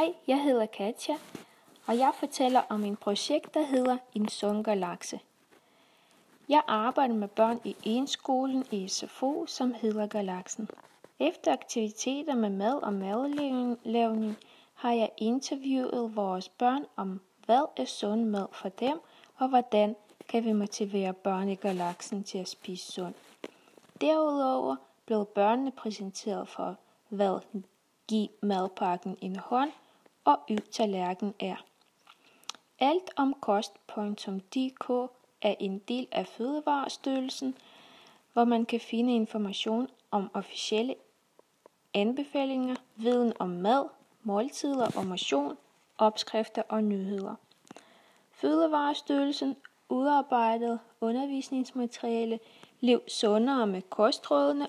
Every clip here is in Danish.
Hej, jeg hedder Katja, og jeg fortæller om en projekt, der hedder En sund galakse. Jeg arbejder med børn i en skolen i SFO, som hedder Galaksen. Efter aktiviteter med mad og madlavning har jeg interviewet vores børn om, hvad er sund mad for dem, og hvordan kan vi motivere børn i galaksen til at spise sundt. Derudover blev børnene præsenteret for, hvad Giv madpakken en hånd og øv tallerken er. Alt om kost.dk er en del af Fødevarestyrelsen, hvor man kan finde information om officielle anbefalinger, viden om mad, måltider og motion, opskrifter og nyheder. Fødevarestyrelsen udarbejdede undervisningsmateriale Lev sundere med kostrådene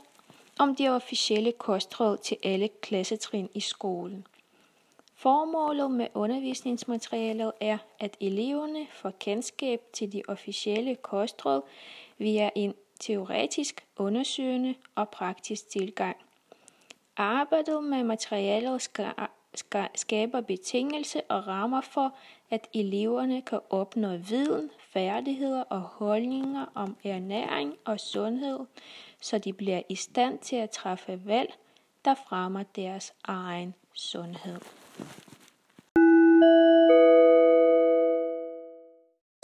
om de officielle kostråd til alle klassetrin i skolen. Formålet med undervisningsmaterialet er, at eleverne får kendskab til de officielle kostråd via en teoretisk, undersøgende og praktisk tilgang. Arbejdet med materialet skaber betingelser og rammer for, at eleverne kan opnå viden, færdigheder og holdninger om ernæring og sundhed, så de bliver i stand til at træffe valg, der fremmer deres egen sundhed.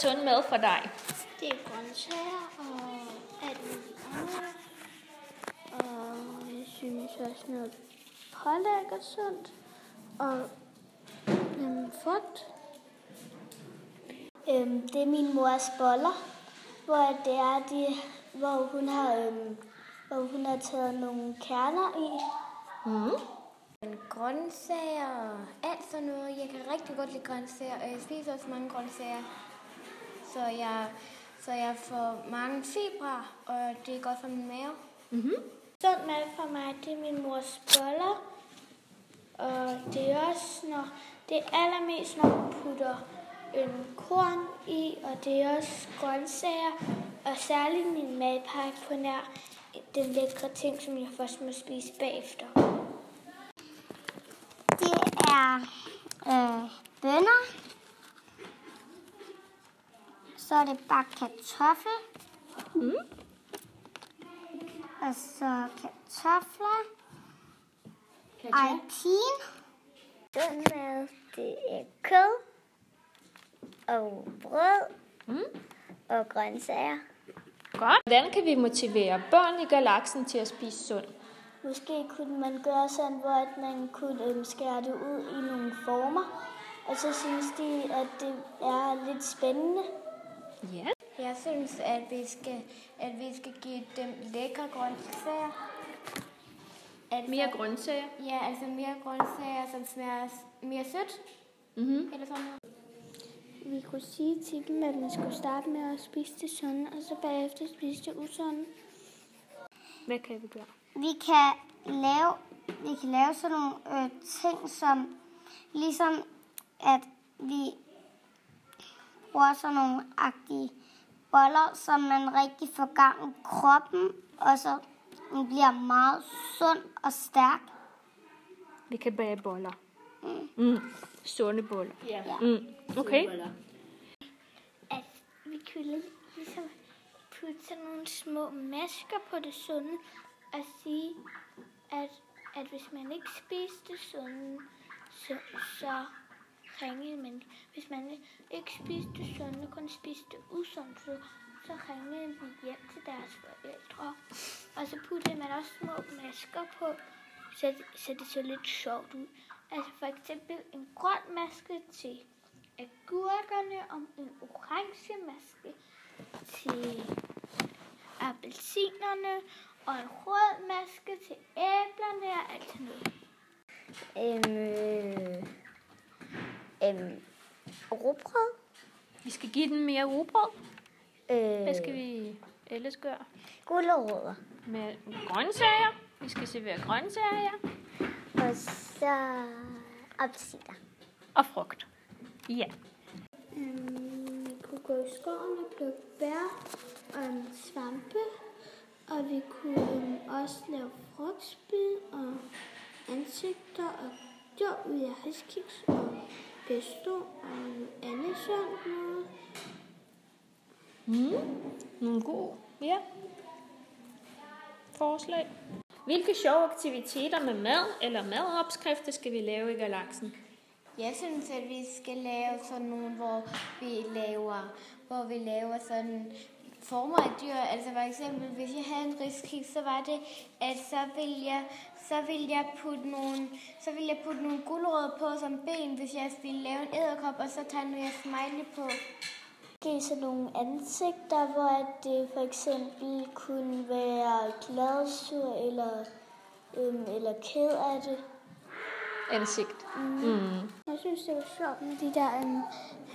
Sund mad for dig. Det er grøntsager og alt muligt andet. Og jeg synes også noget pålæg er sundt. Og øhm, frugt. Øhm, det er min mors boller, hvor det er de, hvor hun har øhm, hvor hun har taget nogle kerner i. Mm. Grøntsager og alt sådan noget. Jeg kan rigtig godt lide grøntsager, og jeg spiser også mange grøntsager. Så jeg, så jeg får mange fibre, og det er godt for min mave. Mm-hmm. Sund mad for mig, det er min mors boller. Og det er også, når det er allermest, når hun putter en korn i, og det er også grøntsager, og særligt min madpakke på nær den lækre ting, som jeg først må spise bagefter. Øh, bønner. Så er det bare kartoffel. Mm. Og så kartofler. Alpin. Den mad, det er kød og brød mm. og grøntsager. Godt. Hvordan kan vi motivere børn i galaksen til at spise sundt? Måske kunne man gøre sådan, hvor man kunne øhm, skære det ud i nogle former, og så synes de, at det er lidt spændende. Ja. Jeg synes, at vi skal, at vi skal give dem lækre grøntsager. Altså, mere grøntsager? Ja, altså mere grøntsager, som smager mere sødt. Mm-hmm. Eller sådan noget vi kunne sige til dem, at man skulle starte med at spise det sunde, og så bagefter spise det usunde. Hvad kan vi gøre? Vi kan lave, vi kan lave sådan nogle øh, ting, som ligesom at vi bruger sådan nogle agtige boller, som man rigtig får gang i kroppen, og så den bliver meget sund og stærk. Vi kan bage boller. Mm. Mm. Sunde boller. Ja. Mm. Okay. At vi kunne ligesom putte sådan nogle små masker på det sunde at sige, at, at hvis man ikke spiste det sunde, så, så ringede man. Hvis man ikke spiste det sunde, kun spiste usundt, så, så ringede de hjem til deres forældre. Og så puttede man også små masker på, så, så det så lidt sjovt ud. Altså for eksempel en grøn maske til agurkerne, og en orange maske til appelsinerne, og en rød maske til æblerne og alt sådan noget. Øhm, øhm, rugbrød. Vi skal give den mere rugbrød. Øh, Hvad skal vi ellers gøre? Gulerødder. Med grøntsager. Vi skal servere grøntsager. Og så appelsiner. Og frugt. Ja. Um, vi kunne gå i skoven og plukke bær og en svampe. Og vi kunne um, også lave frugtspil og ansigter og Jo, vi har riskiks og pesto og andet sådan noget. Mm. Nogle gode ja. forslag. Hvilke sjove aktiviteter med mad eller madopskrifter skal vi lave i galaksen? Jeg synes, at vi skal lave sådan nogle, hvor vi laver, hvor vi laver sådan former af dyr. Altså for eksempel, hvis jeg havde en riskiks, så var det, at så ville jeg, så ville jeg putte nogle, så ville jeg putte nogle guldrødder på som ben, hvis jeg ville lave en æderkop, og så tegnede jeg smiley på. Det er sådan nogle ansigter, hvor det for eksempel kunne være glad, sur eller, øhm, eller ked af det. Ansigt. Mm. Jeg synes, det var sjovt med de der um,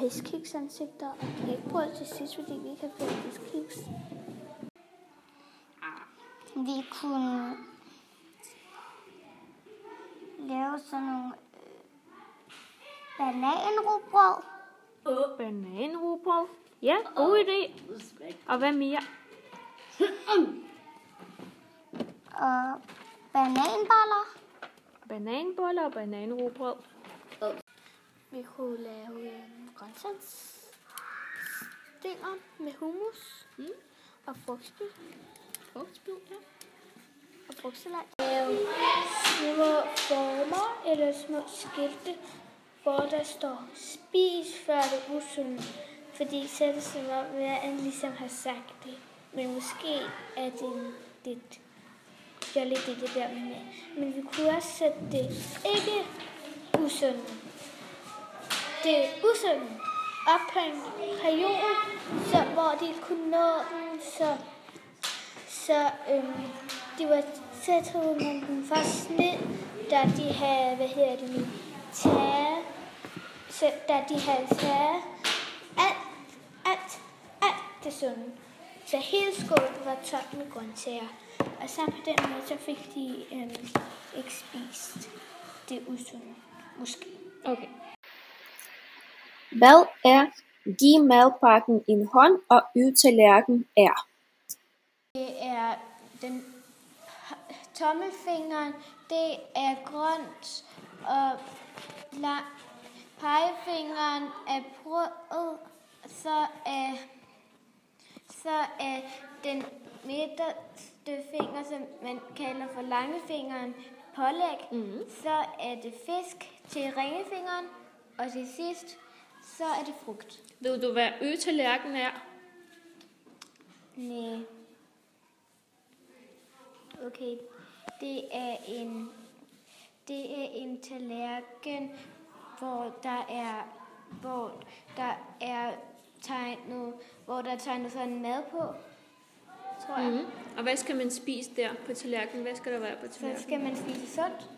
riskiksansigter og knækbrød til sidst, fordi vi ikke har fået riskiks. Vi kunne lave sådan nogle øh, bananrugbrød Bananrugbrød. Ja, god idé. Og hvad mere? og bananboller. Bananboller og bananrugbrød. Vi kunne lave um, grøntsagsstænger med hummus Mm. og frugtspil Frugtspil, ja. og frugtsalat. Lave små former eller små skilte, hvor der står spis før det usunde. Fordi så er det som om, at han ligesom har sagt det. Men måske er det en lidt jeg lidt det, det der med. Øh, men vi kunne også sætte det ikke usunde. Det usunde op på en periode, så hvor de kunne nå den, så, så øhm, det var, så tog man den først ned, da de havde, hvad hedder det nu, taget, så da de havde taget alt, alt, alt det sunde. Så hele skålen var tom med grøntsager. Og så på den måde, så fik de øhm, ikke spist det usunde. Måske. Okay. Hvad er Giv madpakken en hånd og yd tallerken er? Det er den tommelfingeren, det er grønt, og la- pegefingeren er brød, så er, så er den midterste finger, som man kalder for langefingeren, pålæg. Mhm. Så er det fisk til ringefingeren, og til sidst, så er det frugt. Ved du, hvad ø tallerken er? Nej. Okay. Det er en det er en tallerken, hvor der er hvor der er tegnet, hvor der er tegnet sådan mad på, tror jeg. Mm. Og hvad skal man spise der på tallerkenen? Hvad skal der være på Så tallerkenen? skal man spise sundt.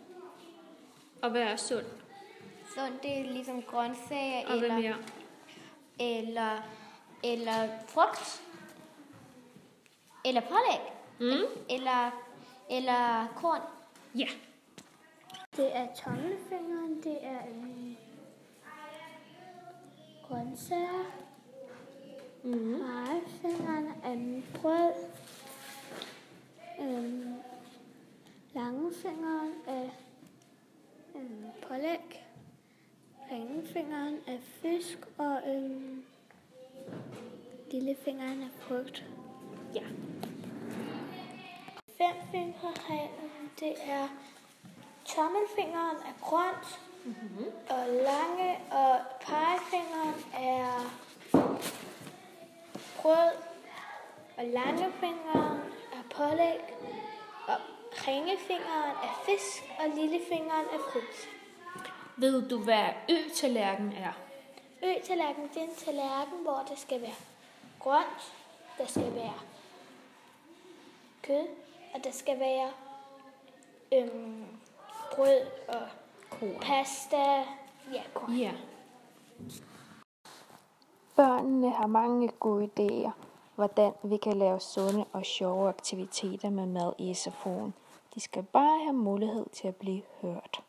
Og hvad er sundt? Sundt, det er ligesom grøntsager Og eller, mere? eller, eller frugt. Eller pålæg. Mm. Eller, eller korn. Ja. Det er tommelfingeren, det er en grøntsager. Mm. Pegefingeren er en brød. Øhm, langefingeren er en pålæg. Ringefingeren er fisk, og øhm, lillefingeren er frugt. Ja. Femfingerreglen, det er tommelfingeren er grønt, mm-hmm. og lange og pegefingeren er brød, og langefingeren er pålæg, ringefingeren er fisk, og lillefingeren er frugt. Ved du, hvad ø tallerken er? Ø-tallerken, det er en tallerken, hvor der skal være grønt, der skal være kød, og der skal være øhm, brød og Korn. pasta. Ja, korn. Ja. Børnene har mange gode idéer, hvordan vi kan lave sunde og sjove aktiviteter med mad i SFO'en. De skal bare have mulighed til at blive hørt.